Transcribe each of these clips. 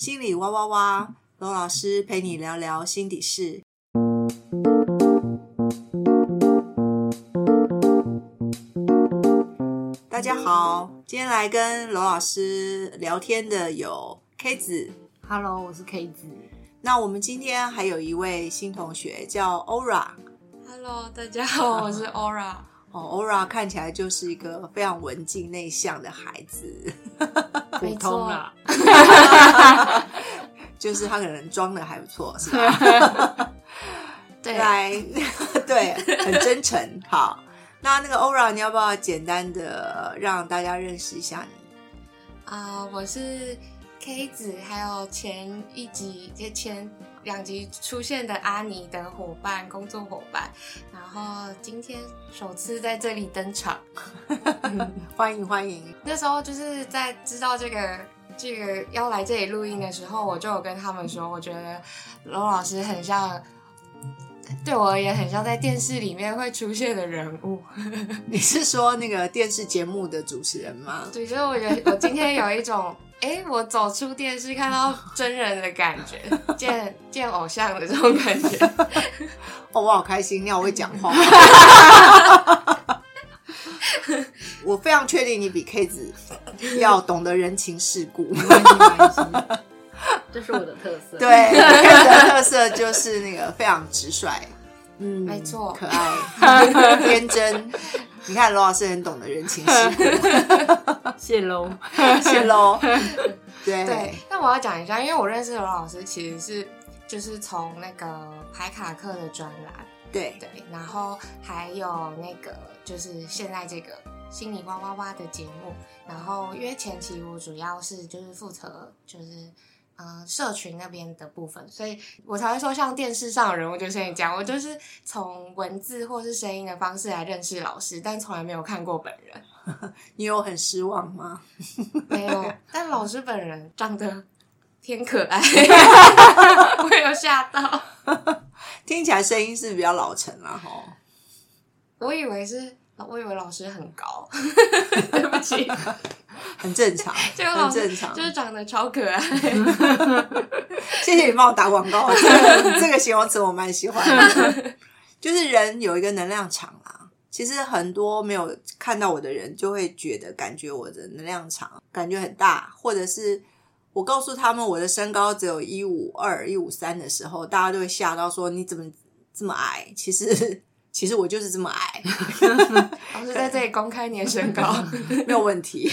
心里哇哇哇，罗老师陪你聊聊心底事。大家好，今天来跟罗老师聊天的有 K 子。Hello，我是 K 子。那我们今天还有一位新同学叫 Ora。Hello，大家好，我是 Aura。哦，Ora 看起来就是一个非常文静内向的孩子，普通啦，就是他可能装的还不错，是吧？对，来，对，很真诚。好，那那个 Ora，你要不要简单的让大家认识一下你？啊、我是 K 子，还有前一集就前两集出现的阿尼的伙伴，工作伙伴。然后今天首次在这里登场。欢迎欢迎。那时候就是在知道这个这个要来这里录音的时候，我就有跟他们说，我觉得罗老师很像。对我而言，很像在电视里面会出现的人物。你是说那个电视节目的主持人吗？对，所以我觉得我今天有一种，哎，我走出电视看到真人的感觉，见见偶像的这种感觉。哦，我好开心，你好会讲话。我非常确定你比 K 子要懂得人情世故。这是我的特色。对 子的特色就是那个非常直率，嗯，没错可爱、天真。你看罗老师很懂得人情世故，谢喽。谢喽。对对，那我要讲一下，因为我认识的罗老师其实是就是从那个排卡课的专栏，对对，然后还有那个就是现在这个心里哇哇哇的节目，然后因为前期我主要是就是负责就是。嗯，社群那边的部分，所以我才会说，像电视上的人物，就像你讲，我就是从文字或是声音的方式来认识老师，但从来没有看过本人，你有很失望吗？没有。但老师本人长得偏可爱，我有吓到，听起来声音是比较老成了哈。我以为是，我以为老师很高，对不起。很正常，很这个老师正常。就是长得超可爱。谢谢你帮我打广告，这个这个形容词我蛮喜欢的。就是人有一个能量场啊，其实很多没有看到我的人就会觉得，感觉我的能量场感觉很大，或者是我告诉他们我的身高只有一五二、一五三的时候，大家都会吓到说你怎么这么矮？其实其实我就是这么矮，老师在这里公开你的身高，没有问题，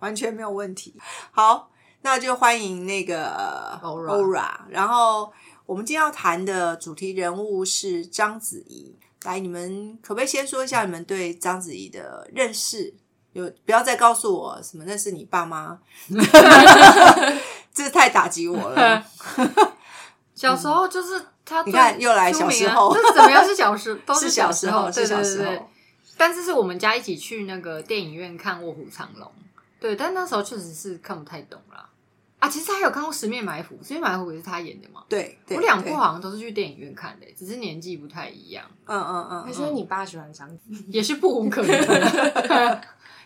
完全没有问题。好，那就欢迎那个 Ora。然后我们今天要谈的主题人物是章子怡。来，你们可不可以先说一下你们对章子怡的认识？有不要再告诉我什么那是你爸妈，这太打击我了。小时候就是他最你看又来小时候这怎么样是小时 都是小小时候，是小时候。但是是我们家一起去那个电影院看《卧虎藏龙》，对，但那时候确实是看不太懂啦。啊，其实还有看过《十面埋伏》，《十面埋伏》也是他演的嘛。对，对我两部好像都是去电影院看的，只是年纪不太一样，嗯嗯嗯，还是你爸喜欢张子？也是不无可能。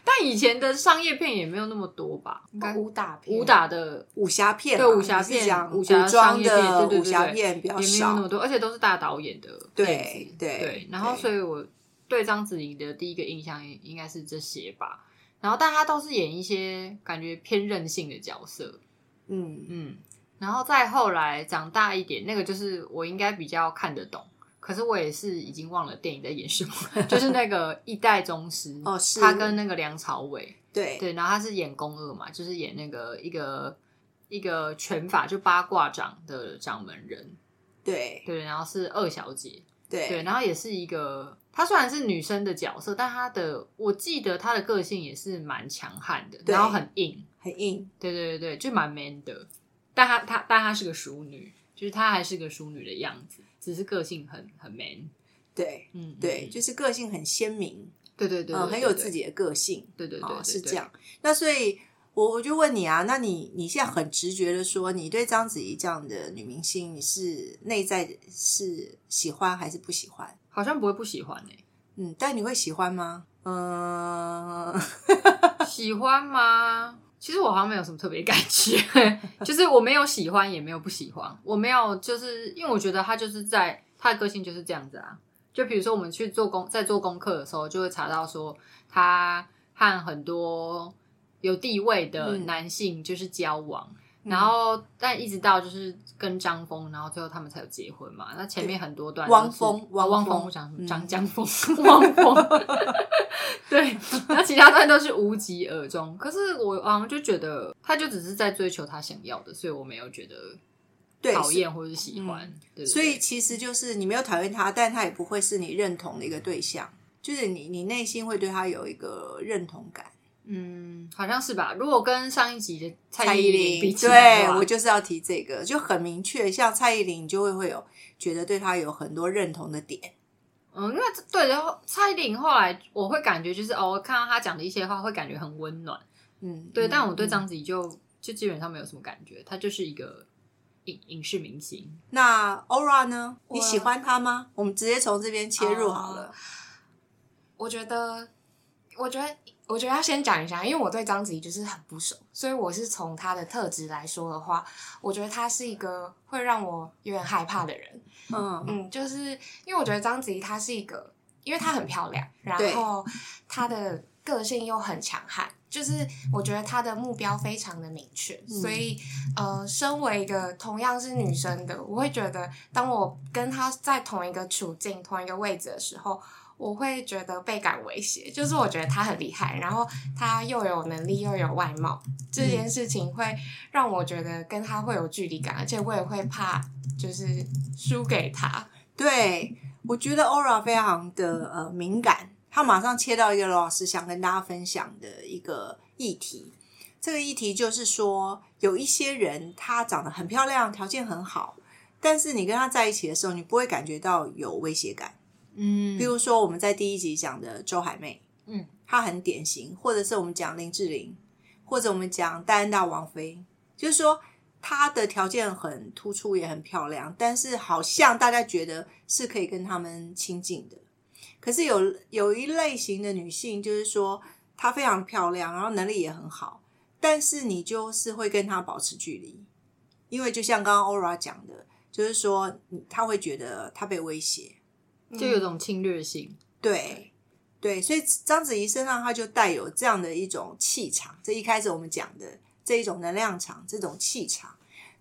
但以前的商业片也没有那么多吧？应该武打片，武打的武侠片啊，对武侠片你是讲武侠商业片的对武侠对片比较也没有少那么多，而且都是大导演的对对对，然后所以我对章子怡的第一个印象应该是这些吧。然后，但她都是演一些感觉偏任性的角色，嗯嗯。然后再后来长大一点，那个就是我应该比较看得懂，可是我也是已经忘了电影在演什么，就是那个一代宗师哦是。他跟那个梁朝伟，对。对，然后他是演宫二嘛，就是演那个一个一个拳法就八卦掌的掌门人，对。对，然后是二小姐，对。对，然后也是一个，她虽然是女生的角色，但她的我记得她的个性也是蛮强悍的，然后很硬，很硬，对对对对，就蛮 man 的。但她她但她是个淑女，就是她还是个淑女的样子，只是个性很很 man。对嗯，对，嗯就是个性很鲜明，对对对，嗯，很有自，己的个性，对对对哦对，对是这样。那所以，我我就问你啊，那你你现在很直觉的说，你对章子怡这样的女明星，你是内在是喜欢还是不喜欢？好像不会不喜欢呢、嗯，但你会喜欢吗？嗯，喜欢吗？其实我好像没有什么特别感觉，就是我没有喜欢，也没有不喜欢，我没有，就是因为我觉得他就是在他的个性就是这样子啊。就比如说我们去做功，在做功课的时候，就会查到说他和很多有地位的嗯男性就是交往，然后但一直到就是跟张峰，然后最后他们才有结婚嘛。那前面很多段汪峰哦汪汪峰峰，我想嗯张江峰，汪峰，对，那其他段都是无疾而终。可是我好像就觉得，他就只是在追求他想要的，所以我没有觉得，讨厌或者是喜欢。对所以其实就是你没有讨厌他，但他也不会是你认同的一个对象，就是你你内心会对他有一个认同感。嗯，好像是吧。如果跟上一集的蔡依林，比起来，对我就是要提这个，就很明确，像蔡依林，你就会会有觉得对他有很多认同的点。嗯，因为对，然后蔡依林后来我会感觉就是哦，我看到她讲的一些话会感觉很温暖，嗯，对。嗯但我对嗯章子怡就就基本上没有什么感觉，她就是一个影影视明星。那 Aura 呢？你喜欢他吗？我们直接从这边切入好了。我觉得，我觉得，我觉得要先讲一下，因为我对章子怡就是很不熟，所以我是从她的特质来说的话，我觉得她是一个会让我有点害怕的人。嗯嗯，就是因为我觉得章子怡她是一个，因为她很漂亮，然对后她的个性又很强悍，就是我觉得她的目标非常的明确，嗯所以呃，身为一个同样是女生的，我会觉得当我跟她在同一个处境、同一个位置的时候。我会觉得倍感威胁，就是我觉得他很厉害，然后他又有能力又有外貌，这件事情会让我觉得跟他会有距离感，而且我也会怕就是输给他。对，我觉得 Aura 非常的呃敏感，他马上切到一个罗老师想跟大家分享的一个议题。这个议题就是说，有一些人她长得很漂亮，条件很好，但是你跟她在一起的时候，你不会感觉到有威胁感。嗯比如说我们在第一集讲的周海媚，嗯，她很典型，或者是我们讲林志玲，或者我们讲戴安娜王妃，就是说她的条件很突出，也很漂亮，但是好像大家觉得是可以跟他们亲近的。可是有有一类型的女性，就是说她非常漂亮，然后能力也很好，但是你就是会跟她保持距离，因为就像刚刚 Aura 讲的，就是说她会觉得她被威胁。就有种侵略性。对对，所以章子怡身上她就带有这样的一种气场，这一开始我们讲的这一种能量场，这种气场。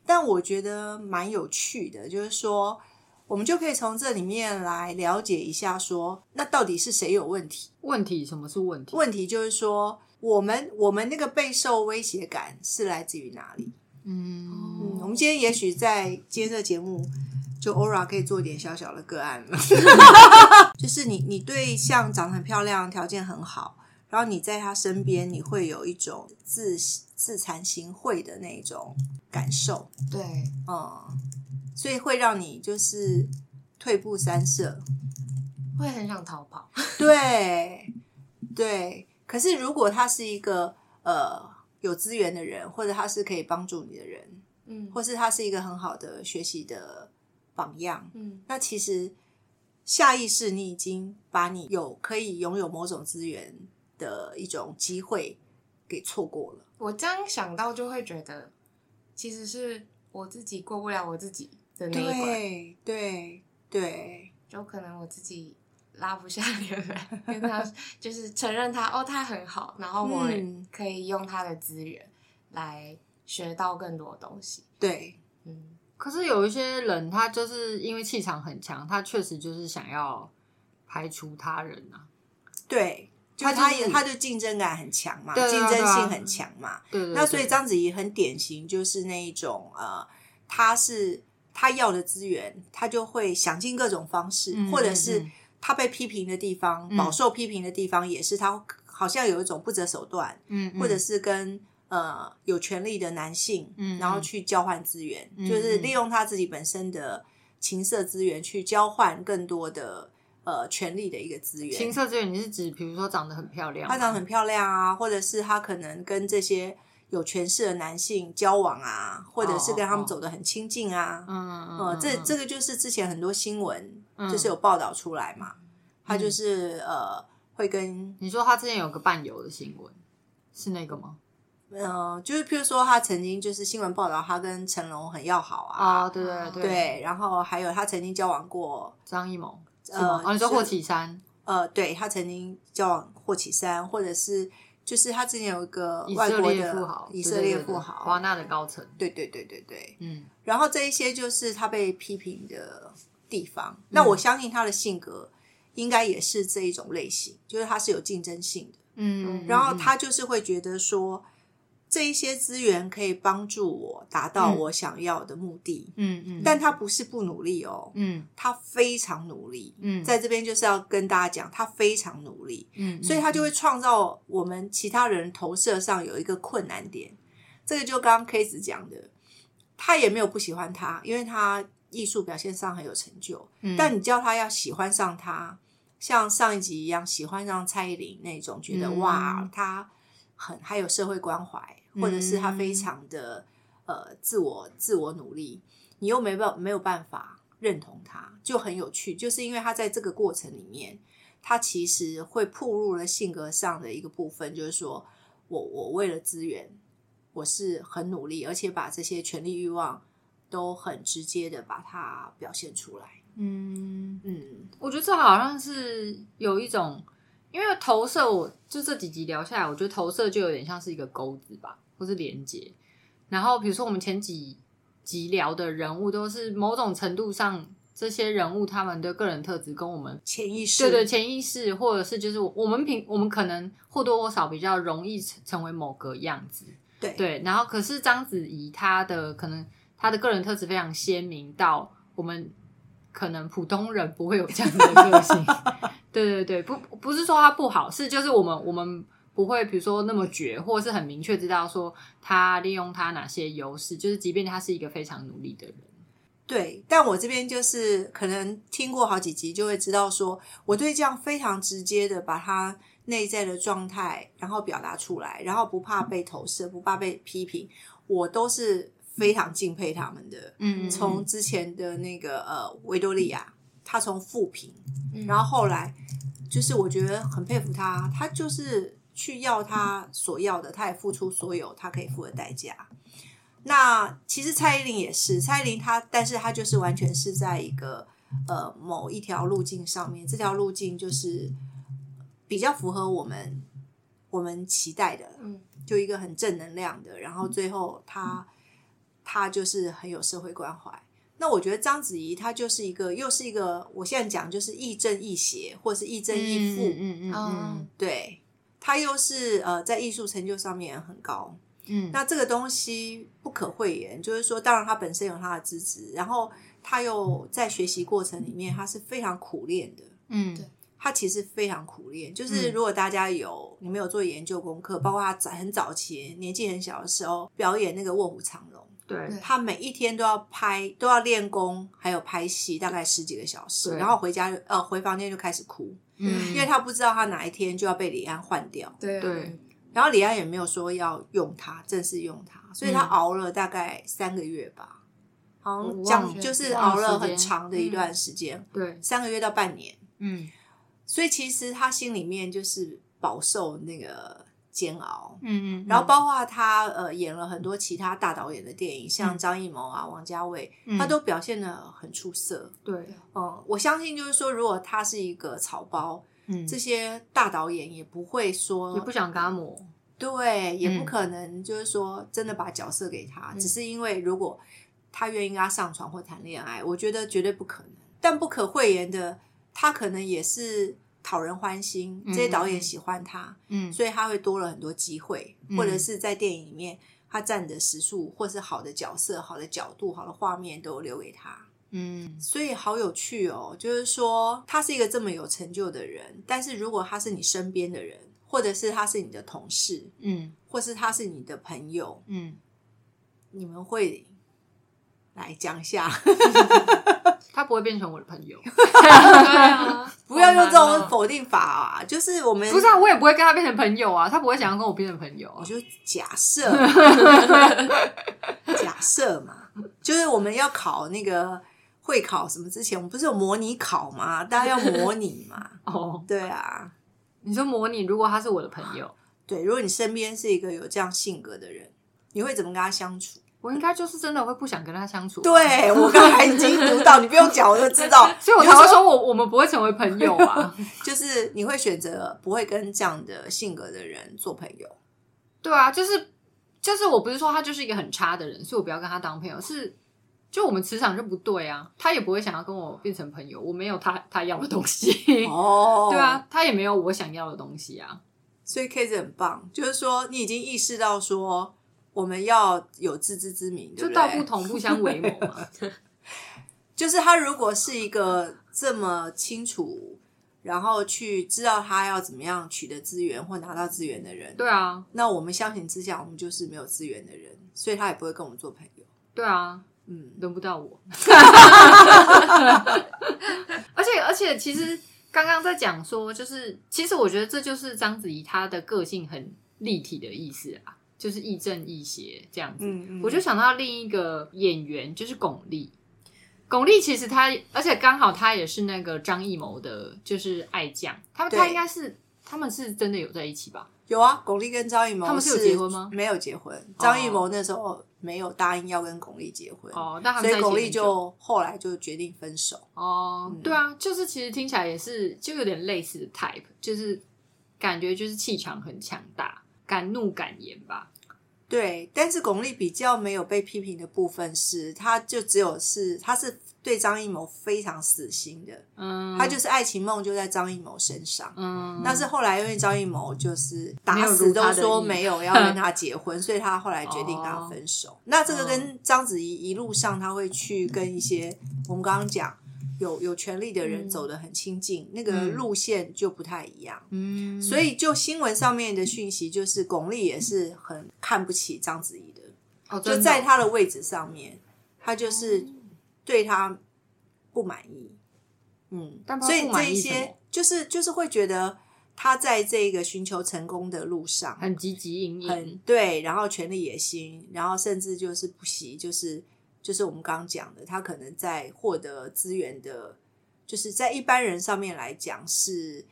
但我觉得蛮有趣的，就是说，我们就可以从这里面来了解一下说那到底是谁有问题？问题什么是问题？问题就是说，我们我们那个备受威胁感是来自于哪里？嗯嗯，我们今天也许在今天这个节目，就 Aura 可以做一点小小的个案了。就是你，你对象长得很漂亮，条件很好，然后你在他身边，你会有一种自自惭形秽的那种感受，对，嗯，所以会让你就是退步三舍。会很想逃跑。对对，可是如果他是一个呃有资源的人，或者他是可以帮助你的人，嗯或是他是一个很好的学习的榜样，嗯。那其实下意识你已经把你有可以拥有某种资源的一种机会给错过了。我这样想到就会觉得，其实是我自己过不了我自己的那一关，对对对。就可能我自己拉不下脸来跟他，就是承认他哦，他很好，然后我嗯。可以用他的资源来学到更多东西。对，嗯，可是有一些人，他就是因为气场很强，他确实就是想要排除他人啊。对，就他他也他就竞争感很强嘛，竞争性很强嘛。对那所以章子怡很典型，就是那一种呃，他是他要的资源，他就会想尽各种方式，嗯或者是嗯嗯她被批评的地方、嗯饱受批评的地方，也是他好像有一种不择手段，嗯，嗯或者是跟呃有权利的男性，嗯然后去交换资源，嗯就是利用他自己本身的情色资源去交换更多的呃权力的一个资源。情色资源，你是指比如说长得很漂亮，她长得很漂亮啊，或者是她可能跟这些有权势的男性交往啊，或者是跟他们走得很亲近啊。嗯，嗯这嗯这个就是之前很多新闻嗯就是有报道出来嘛，他就是呃会跟你说他之前有个伴游的新闻，是那个吗？呃，就是譬如说他曾经就是新闻报道他跟成龙很要好啊，啊，对对对，对，然后还有他曾经交往过，张艺谋，是呃你说是霍启山，呃，对他曾经交往霍启山，或者是就是他之前有一个外国的列富豪，以色列富豪，华纳的高层，对对对对对，嗯然后这一些就是他被批评的地方。那我相信他的性格应该也是这一种类型，就是他是有竞争性的。嗯，然后他就是会觉得说，这一些资源可以帮助我达到嗯。我想要的目的，嗯嗯，但他不是不努力哦，嗯。他非常努力。嗯，在这边就是要跟大家讲，他非常努力，嗯，所以他就会创造我们其他人投射上有一个困难点。这个就刚刚 K 子讲的，他也没有不喜欢他，因为他艺术表现上很有成就。嗯。但你叫他要喜欢上他，像上一集一样喜欢上蔡依林那种，觉得、嗯哇，他很还有社会关怀，或者是他嗯非常的呃自我自我努力，你又没办没有办法认同他，就很有趣。就是因为他在这个过程里面，他其实会暴露了性格上的一个部分，就是说我我为了资源，我是很努力，而且把这些权力欲望都很直接的把它表现出来。嗯，嗯，我觉得这好像是有一种，因为投射我，就这几集聊下来，我觉得投射就有点像是一个钩子吧，或是连接。然后比如说我们前几集聊的人物，都是某种程度上，这些人物他们的个人特质跟我们潜意识，对对，潜意识，或者是就是我们平我们可能或多或少比较容易成成为某个样子，对对。然后可是章子怡她的可能她的个人特质非常鲜明，到我们可能普通人不会有这样的个性。对对对，不不是说他不好，是就是我们我们不会比如说那么绝，或者是很明确知道说他利用他哪些优势，就是即便他是一个非常努力的人。对，但我这边就是可能听过好几集，就会知道说，我对这样非常直接的把他内在的状态，然后表达出来，然后不怕被投射，不怕被批评，我都是非常敬佩他们的。嗯从之前的那个呃维多利亚，她从负评，嗯然后后来就是我觉得很佩服他，他就是去要他所要的，他也付出所有他可以付的代价。那其实蔡依林也是，蔡依林她，但是她就是完全是在一个呃某一条路径上面，这条路径就是比较符合我们我们期待的，嗯就一个很正能量的，然后最后她她就是很有社会关怀。那我觉得章子怡她就是一个，又是一个，我现在讲就是亦正亦邪，或是亦正亦负，嗯嗯嗯。对，她又是呃在艺术成就上面很高，嗯，那这个东西不可讳言，就是说，当然她本身有她的资质，然后她又在学习过程里面，她是非常苦练的。嗯。对。他其实非常苦练，就是嗯如果大家有你们有做研究功课，包括她在很早期年纪很小的时候表演那个《卧虎藏龙》，对。对他每一天都要拍，都要练功，还有拍戏，大概十几个小时，然后回家就呃回房间就开始哭，嗯，因为他不知道他哪一天就要被李安换掉。对。对。然后李安也没有说要用他，正式用他，所以他嗯。熬了大概三个月吧，好像讲就是熬了很长的一段时间，对，三个月到半年。嗯。所以其实他心里面就是饱受那个煎熬，嗯嗯，然后包括他呃演了很多其他大导演的电影，像嗯张艺谋啊、王家卫，嗯。他都表现的很出色。对，嗯，我相信就是说，如果他是一个草包，嗯，这些大导演也不会说也不想跟他磨，对，也不嗯。可能就是说真的把角色给他，嗯。只是因为如果他愿意跟他上床或谈恋爱，我觉得绝对不可能。但不可讳言的，他可能也是讨人欢心，这些导演喜欢他，嗯。所以他会多了很多机会，嗯或者是在电影里面他占的时数，或是好的角色、好的角度、好的画面都留给他。嗯。所以好有趣哦，就是说他是一个这么有成就的人，但是如果他是你身边的人，或者是他是你的同事，嗯。或是他是你的朋友，嗯，你们会来讲一下，他不会变成我的朋友，对啊，不要用这种否定法啊！就是我们不是啊，我也不会跟他变成朋友啊，他不会想要跟我变成朋友啊。我，就假设，假设嘛，就是我们要考那个会考什么之前，我们不是有模拟考吗？大家要模拟嘛，哦，对啊，你说模拟，如果他是我的朋友，对，如果你身边是一个有这样性格的人，你会怎么跟他相处？我应该就是真的会不想跟他相处。，对 我刚才已经读到，你不用讲我就知道，所以我才会说我我们不会成为朋友啊。就是你会选择不会跟这样的性格的人做朋友。对啊，就是就是我不是说他就是一个很差的人，所以我不要跟他当朋友。是就我们磁场就不对啊，他也不会想要跟我变成朋友，我没有他他要的东西。哦 对，啊，他也没有我想要的东西啊。所以 K 子很棒，就是说你已经意识到说我们要有自知之明，就道不？同不相为谋嘛。就是他如果是一个这么清楚，然后去知道他要怎么样取得资源或拿到资源的人，对啊，那我们相形之下，我们就是没有资源的人，所以他也不会跟我们做朋友。对啊，嗯，轮不到我。而 且 而且，其实刚刚在讲说，就是其实我觉得这就是章子怡她的个性很立体的意思啊，就是亦正亦邪这样子。嗯嗯我就想到另一个演员，就是巩俐。巩俐其实她，而且刚好她也是那个张艺谋的，就是爱将。他们他应该是他们是真的有在一起吧？有啊，巩俐跟张艺谋他们是有结婚吗没有结婚，张艺谋那时候没有答应要跟巩俐结婚，哦，那他所以巩俐就后来就决定分手。哦，嗯对啊，就是其实听起来也是就有点类似的 type，就是感觉就是气场很强大，敢怒敢言吧。对，但是巩俐比较没有被批评的部分是，她就只有是她是对张艺谋非常死心的，嗯，她就是爱情梦就在张艺谋身上。嗯，但是后来因为张艺谋就是打死都说没有 要跟他结婚，所以他后来决定跟他哦分手。那这个跟章子怡一路上他会去跟一些我们刚刚讲有有权利的人嗯。走得很亲近，那个嗯。路线就不太一样。嗯，所以就新闻上面的讯息，就是巩俐也是很看不起章子怡的，哦就在他她的位置上面，她就是对她不满意。嗯但，所以这一些就是就是会觉得他在这个寻求成功的路上很积极营很营，对，然后权力野心，然后甚至就是不惜，就是就是我们刚刚讲的，他可能在获得资源的，就是在一般人上面来讲是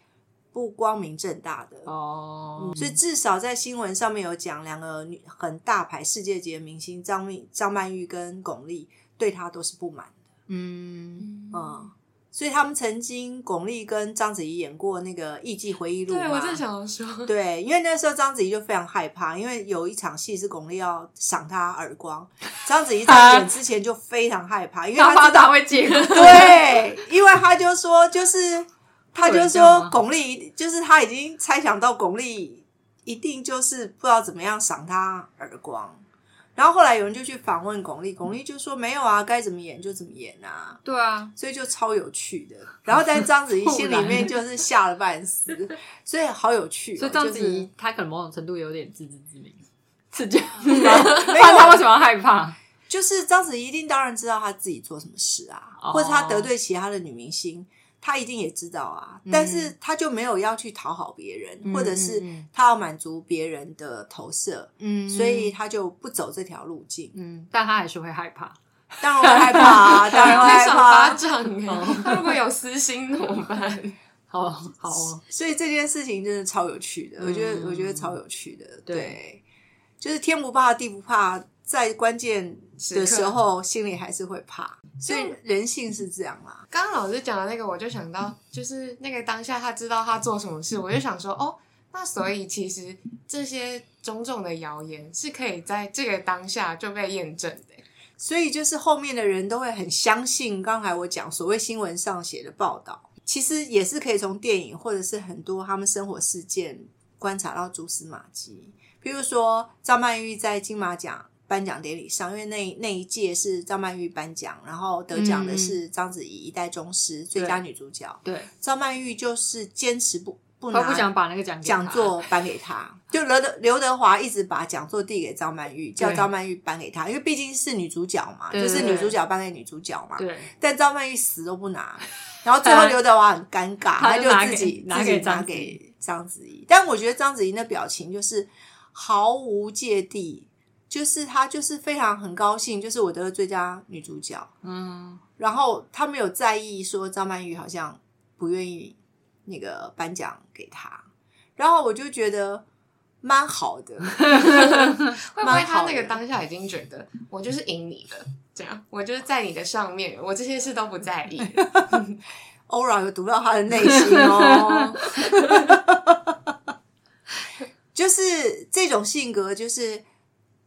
不光明正大的。哦，所以至少在新闻上面有讲，两个女很大牌世界级的明星张曼张曼玉跟巩俐对他都是不满的。嗯，嗯，所以他们曾经巩俐跟章子怡演过那个《艺伎回忆录》对我正想要说，对，因为那时候章子怡就非常害怕，因为有一场戏是巩俐要赏她耳光，章子怡在演之前就非常害怕，因为她知道他会结婚，对，因为他就说，就是他就说巩俐，就是他已经猜想到巩俐一定就是不知道怎么样赏他耳光。然后后来有人就去访问巩俐，巩俐就说没有啊，该怎么演就怎么演啊，对啊，所以就超有趣的。然后但章子怡心里面就是吓了半死，所以好有趣哦、所以章子就是怡她可能某种程度有点自知之明，是这样 不然她为，什么害怕？就是章子怡一定当然知道她自己做什么事啊，哦或者她得罪其他的女明星，她一定也知道啊，嗯但是他就没有要去讨好别人，嗯或者是嗯嗯她要满足别人的投射，嗯所以他就不走这条路径。嗯，但他还是会害怕。当然会害怕啊，当然会害怕。他如果有私心怎么办？好好哦，所以这件事情真的超有趣的，我觉得嗯我觉得超有趣的，对对，就是天不怕地不怕，在关键的时候心里还是会怕，所以人性是这样啦。刚刚老师讲的那个，我就想到，就是那个当下他知道他做什么事，我就想说，哦，那所以其实这些种种的谣言是可以在这个当下就被验证的。所以就是后面的人都会很相信刚才我讲所谓新闻上写的报道，其实也是可以从电影或者是很多他们生活事件观察到蛛丝马迹。比如说张曼玉在金马奖颁奖典礼上，因为那那一届是张曼玉颁奖，然后得奖的是章子怡一代宗师最佳女主角，对，张曼玉就是坚持不不拿她不想把那个奖讲座颁给她，就刘德刘德华一直把讲座递给张曼玉，叫对张曼玉颁给她，因为毕竟是女主角嘛，就是女主角颁给女主角嘛。对，但张曼玉死都不拿，然后最后刘德华很尴尬，他就自己拿自己拿给章子怡。给章子怡。但我觉得章子怡的表情就是毫无芥蒂，就是她就是非常很高兴，就是我得了最佳女主角，嗯，然后他没有在意说张曼玉好像不愿意那个颁奖给他，然后我就觉得蛮好的。会不会他那个当下已经觉得我就是赢你的，这样我就是在你的上面，我这些事都不在意了。Aura 有读到他的内心哦，就是这种性格，就是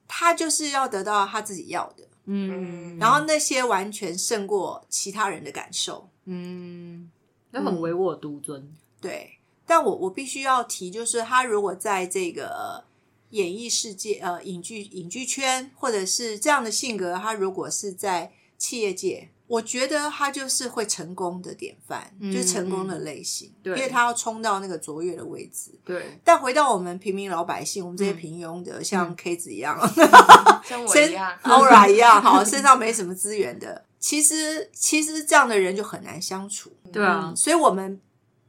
他就是要得到他自己要的，嗯然后那些完全胜过其他人的感受。嗯，那很唯我独尊。对，但我我必须要提，就是他如果在这个演艺世界、呃影剧影剧圈，或者是这样的性格，他如果是在企业界，我觉得他就是会成功的典范，嗯就是成功的类型，对因为他要冲到那个卓越的位置。对，但回到我们平民老百姓，我们这些嗯平庸的，像 K 子一样，像我身一样，Aura 一样，好，身上没什么资源的，其实其实这样的人就很难相处。对啊嗯，所以我们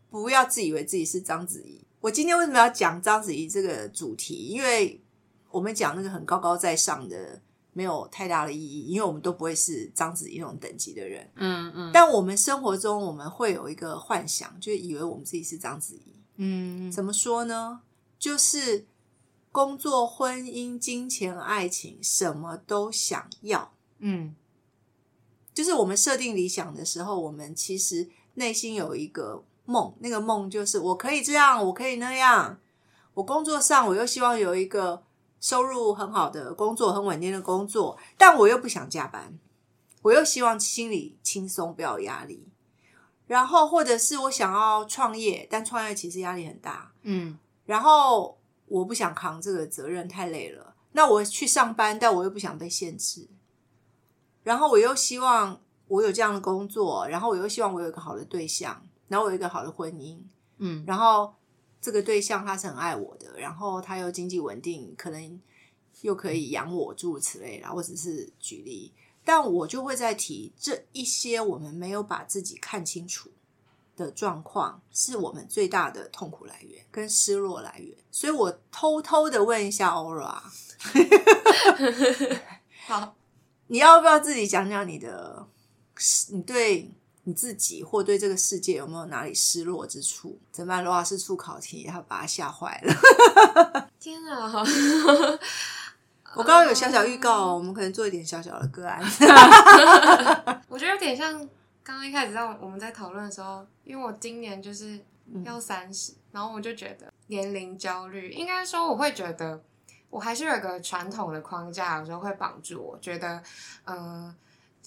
不要自以为自己是章子怡。我今天为什么要讲章子怡这个主题？因为我们讲那个很高高在上的，没有太大的意义，因为我们都不会是章子怡那种等级的人。嗯嗯，但我们生活中，我们会有一个幻想，就以为我们自己是章子怡。嗯怎么说呢？就是工作、婚姻、金钱、爱情，什么都想要。嗯就是我们设定理想的时候，我们其实内心有一个梦，那个梦就是我可以这样，我可以那样。我工作上我又希望有一个收入很好的工作，很稳定的工作，但我又不想加班，我又希望心里轻松，不要有压力。然后或者是我想要创业，但创业其实压力很大，嗯然后我不想扛这个责任，太累了。那我去上班，但我又不想被限制。然后我又希望我有这样的工作，然后我又希望我有一个好的对象，然后我有一个好的婚姻，嗯然后这个对象他是很爱我的，然后他又经济稳定，可能又可以养我，诸如此类啦。我只是举例，但我就会在提这一些我们没有把自己看清楚的状况，是我们最大的痛苦来源跟失落来源。所以我偷偷的问一下 Aura，好，你要不要自己讲讲你的，你对你自己或对这个世界有没有哪里失落之处？怎么办？罗老师出考题，他把他吓坏了。天啊！我刚刚有小小预告，我们可能做一点小小的个案。我觉得有点像刚刚一开始在我们在讨论的时候，因为我今年就是嗯要三十、然后我就觉得年龄焦虑，应该说我会觉得我还是有一个传统的框架，有时候会绑住我，觉得嗯。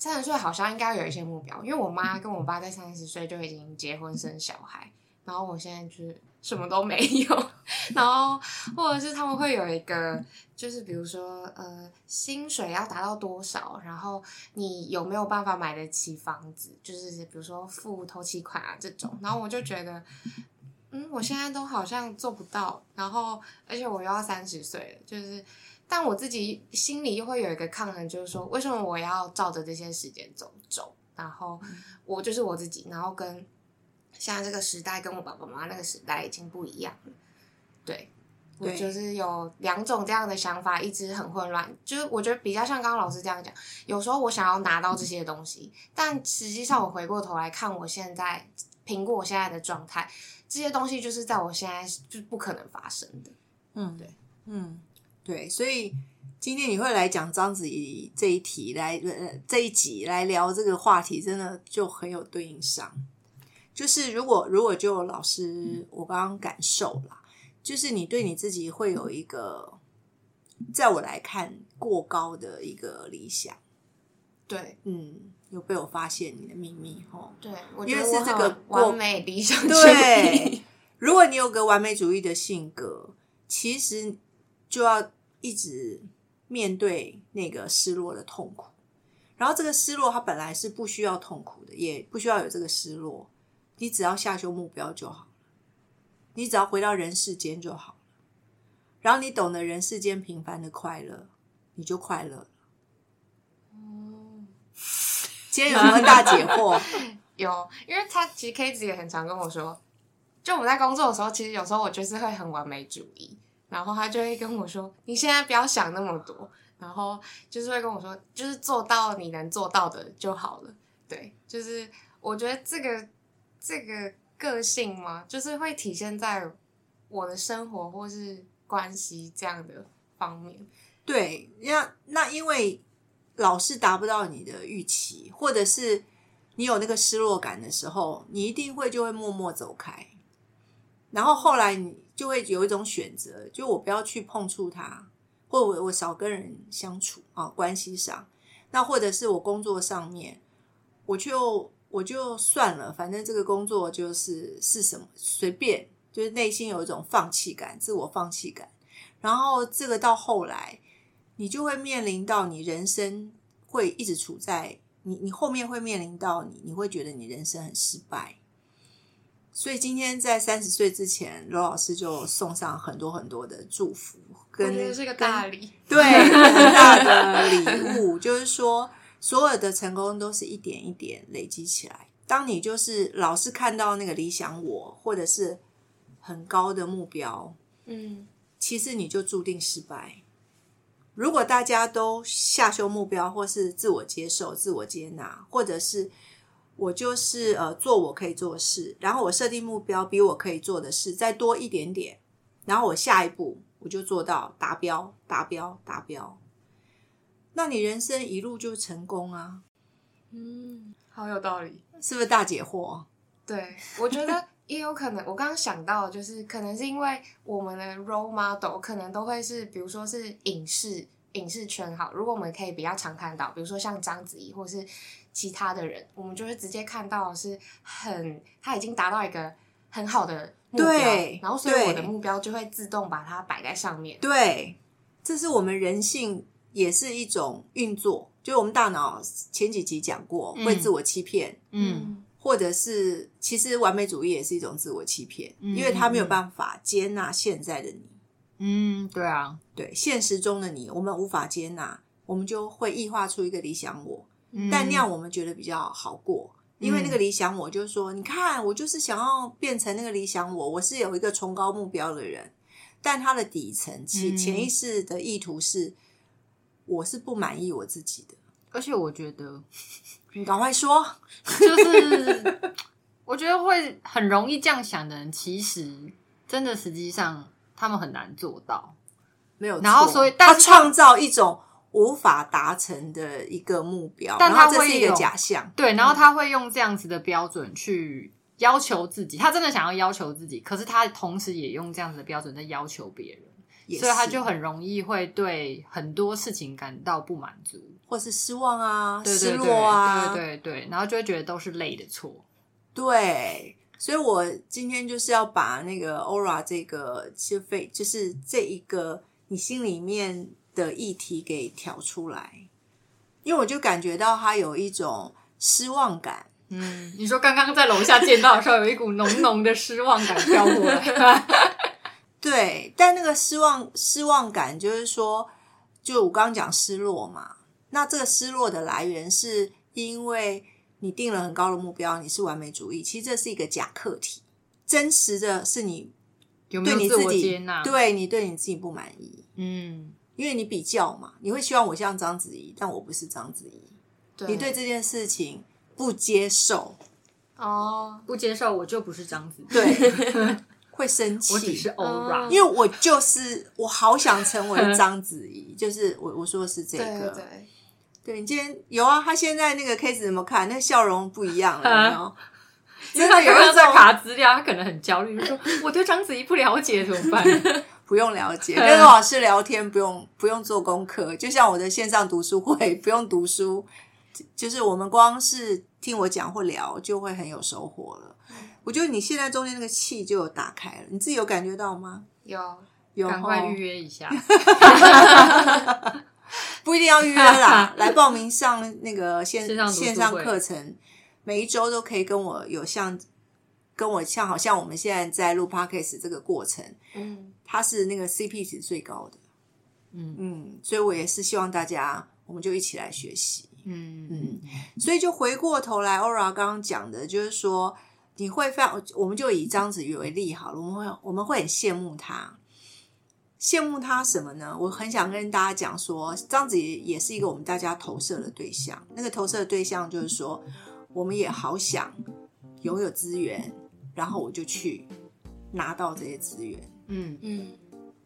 三十岁好像应该有一些目标，因为我妈跟我爸在三十岁就已经结婚生小孩，然后我现在就是什么都没有，然后或者是他们会有一个，就是比如说呃，薪水要达到多少，然后你有没有办法买得起房子，就是比如说付头期款啊这种，然后我就觉得，嗯，我现在都好像做不到，然后而且我又要三十岁了，就是，但我自己心里又会有一个抗衡，就是说，为什么我要照着这些时间走走？然后我就是我自己，然后跟现在这个时代跟我爸爸妈妈那个时代已经不一样了，对。我就是有两种这样的想法，一直很混乱。就是我觉得比较像刚刚老师这样讲，有时候我想要拿到这些东西，但实际上我回过头来看，我现在评估我现在的状态，这些东西就是在我现在就是不可能发生的。嗯，对，嗯，对，所以今天你会来讲章子怡这一题，来呃这一集来聊这个话题，真的就很有对应上。就是如果如果就老师我刚刚感受啦，就是你对你自己会有一个，在我来看过高的一个理想，对嗯，有被我发现你的秘密哦。对，我因为是这个很完美理想 主对义。，如果你有个完美主义的性格，其实就要一直面对那个失落的痛苦。然后这个失落，它本来是不需要痛苦的，也不需要有这个失落，你只要下修目标就好了，你只要回到人世间就好了。然后你懂得人世间平凡的快乐，你就快乐了。哦今天有什么大解惑？有，因为他其实 K 子也很常跟我说，就我们在工作的时候，其实有时候我就是会很完美主义，然后他就会跟我说：“你现在不要想那么多。”然后就是会跟我说，就是做到你能做到的就好了。对，就是我觉得这个这个个性嘛，就是会体现在我的生活或是关系这样的方面。对，那那因为老是达不到你的预期，或者是你有那个失落感的时候，你一定会就会默默走开。然后后来你就会有一种选择，就我不要去碰触他，或我我少跟人相处啊，关系上，那或者是我工作上面，我就我就算了，反正这个工作就是是什么随便，就是内心有一种放弃感，自我放弃感。然后这个到后来，你就会面临到你人生会一直处在你你后面会面临到你你会觉得你人生很失败。所以今天在三十岁之前，罗老师就送上很多很多的祝福，跟这是个大礼，对很大的礼物，就是说所有的成功都是一点一点累积起来。当你就是老是看到那个理想我，或者是很高的目标，嗯，其实你就注定失败。如果大家都下修目标，或是自我接受、自我接纳，或者是我就是呃做我可以做的事，然后我设定目标比我可以做的事再多一点点，然后我下一步我就做到达标、达标、达标，那你人生一路就成功啊！嗯，好有道理。是不是大解惑？对，我觉得也有可能。我刚刚想到，就是可能是因为我们的 role model 可能都会是，比如说是影视影视圈好。如果我们可以比较常看到，比如说像章子怡或是其他的人，我们就会直接看到是很他已经达到一个很好的目标，对然后所以我的目标就会自动把它摆在上面。对，这是我们人性也是一种运作，就是我们大脑前几集讲过，嗯会自我欺骗，嗯或者是其实完美主义也是一种自我欺骗，嗯因为他没有办法接纳现在的你，嗯，对啊，对现实中的你，我们无法接纳，我们就会异化出一个理想我，嗯但那样我们觉得比较好过。因为那个理想我就是说，你看，我就是想要变成那个理想我，我是有一个崇高目标的人，但他的底层其嗯潜意识的意图是，我是不满意我自己的。而且我觉得 你赶快说，就是 我觉得会很容易这样想的人，其实真的实际上他们很难做到。没有错。然后所以他创造一种无法达成的一个目标，但他是一个假象。对，然后他会用这样子的标准去要求自己，他真的想要要求自己，可是他同时也用这样子的标准在要求别人，所以他就很容易会对很多事情感到不满足，或是失望啊、对失落啊，对对对，然后就会觉得都是累的错。对，所以我今天就是要把那个 aura 这个就非就是这一个你心里面的议题给挑出来，因为我就感觉到他有一种失望感。嗯，你说刚刚在楼下见到的时候，有一股浓浓的失望感飘过来。对，但那个失望失望感就是说，就我刚刚讲失落嘛，那这个失落的来源是因为你定了很高的目标，你是完美主义，其实这是一个假课题，真实的是你有没有自对你自己我接纳？，对你对你自己不满意，嗯，因为你比较嘛，你会希望我像章子怡，但我不是章子怡，对你对这件事情不接受，哦，不接受我就不是章子怡，对，会生气，我只是 aura。因为我就是我好想成为章子怡，就是我我说的是这对个，对对，对你今天有啊，他现在那个 case 怎么看？那笑容不一样了，有没有？真的有一种查资料，他可能很焦虑，就说我对章子怡不了解怎么办？不用了解，跟老师聊天不用不用做功课，就像我的线上读书会 不用读书，就是我们光是听我讲或聊就会很有收获了。我觉得你现在中间那个气就有打开了，你自己有感觉到吗？有有赶快吼预约一下。不一定要预约啦，来报名上那个线线上课程，每一周都可以跟我有像跟我像，好像我们现在在录 podcast 这个过程，嗯它是那个 CP 值最高的，嗯嗯，所以我也是希望大家，我们就一起来学习，嗯嗯，所以就回过头来，Ora 刚刚讲的，就是说你会非常，我们就以章子怡为例好了，我们会我们会很羡慕他，羡慕他什么呢？我很想跟大家讲说，章子怡也是一个我们大家投射的对象。那个投射的对象就是说，我们也好想拥有资源，然后我就去拿到这些资源。嗯。嗯。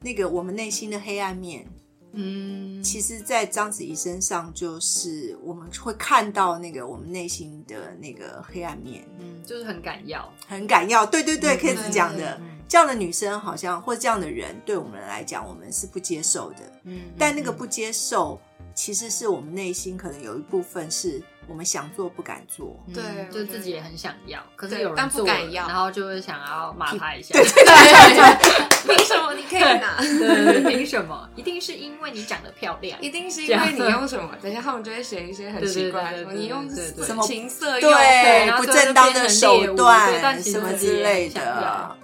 那个我们内心的黑暗面，嗯，其实，在章子怡身上，就是我们会看到那个我们内心的那个黑暗面，嗯，就是很敢要，很敢要。对对对，可以对是讲的。嗯这样的女生好像，或这样的人，对我们来讲，我们是不接受的。嗯，但那个不接受，其实是我们内心可能有一部分是我们想做不敢做。嗯对就自己也很想要，可是但有人做了不敢要然后就会想要骂他一下，对 凭什么你可以拿？对，凭什么？一定是因为你长得漂亮，一定是因为你用什么？等一下他们就会写一些很奇怪的，你用什么情色用对不正当的手段什么之类的要，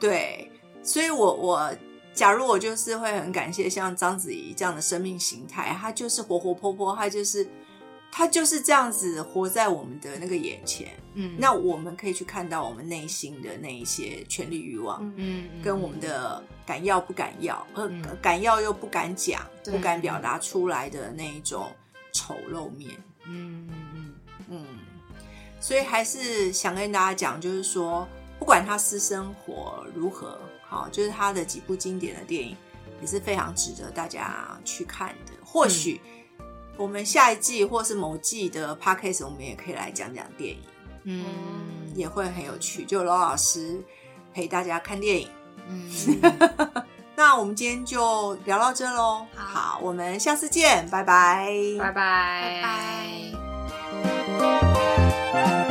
对，所以我我假如我就是会很感谢像章子怡这样的生命形态，她就是活活泼泼，她就是她就是这样子活在我们的那个眼前，嗯，那我们可以去看到我们内心的那一些权力欲望。嗯跟我们的敢要不敢要，呃，嗯敢要又不敢讲，不敢表达出来的那一种丑陋面。嗯嗯嗯嗯，所以还是想跟大家讲，就是说，不管他私生活如何，好，就是他的几部经典的电影也是非常值得大家去看的。或许我们下一季或是某季的 podcast，我们也可以来讲讲电影，嗯也会很有趣。就罗老师陪大家看电影。嗯，那我们今天就聊到这喽。好我们下次见，拜拜，拜拜拜拜。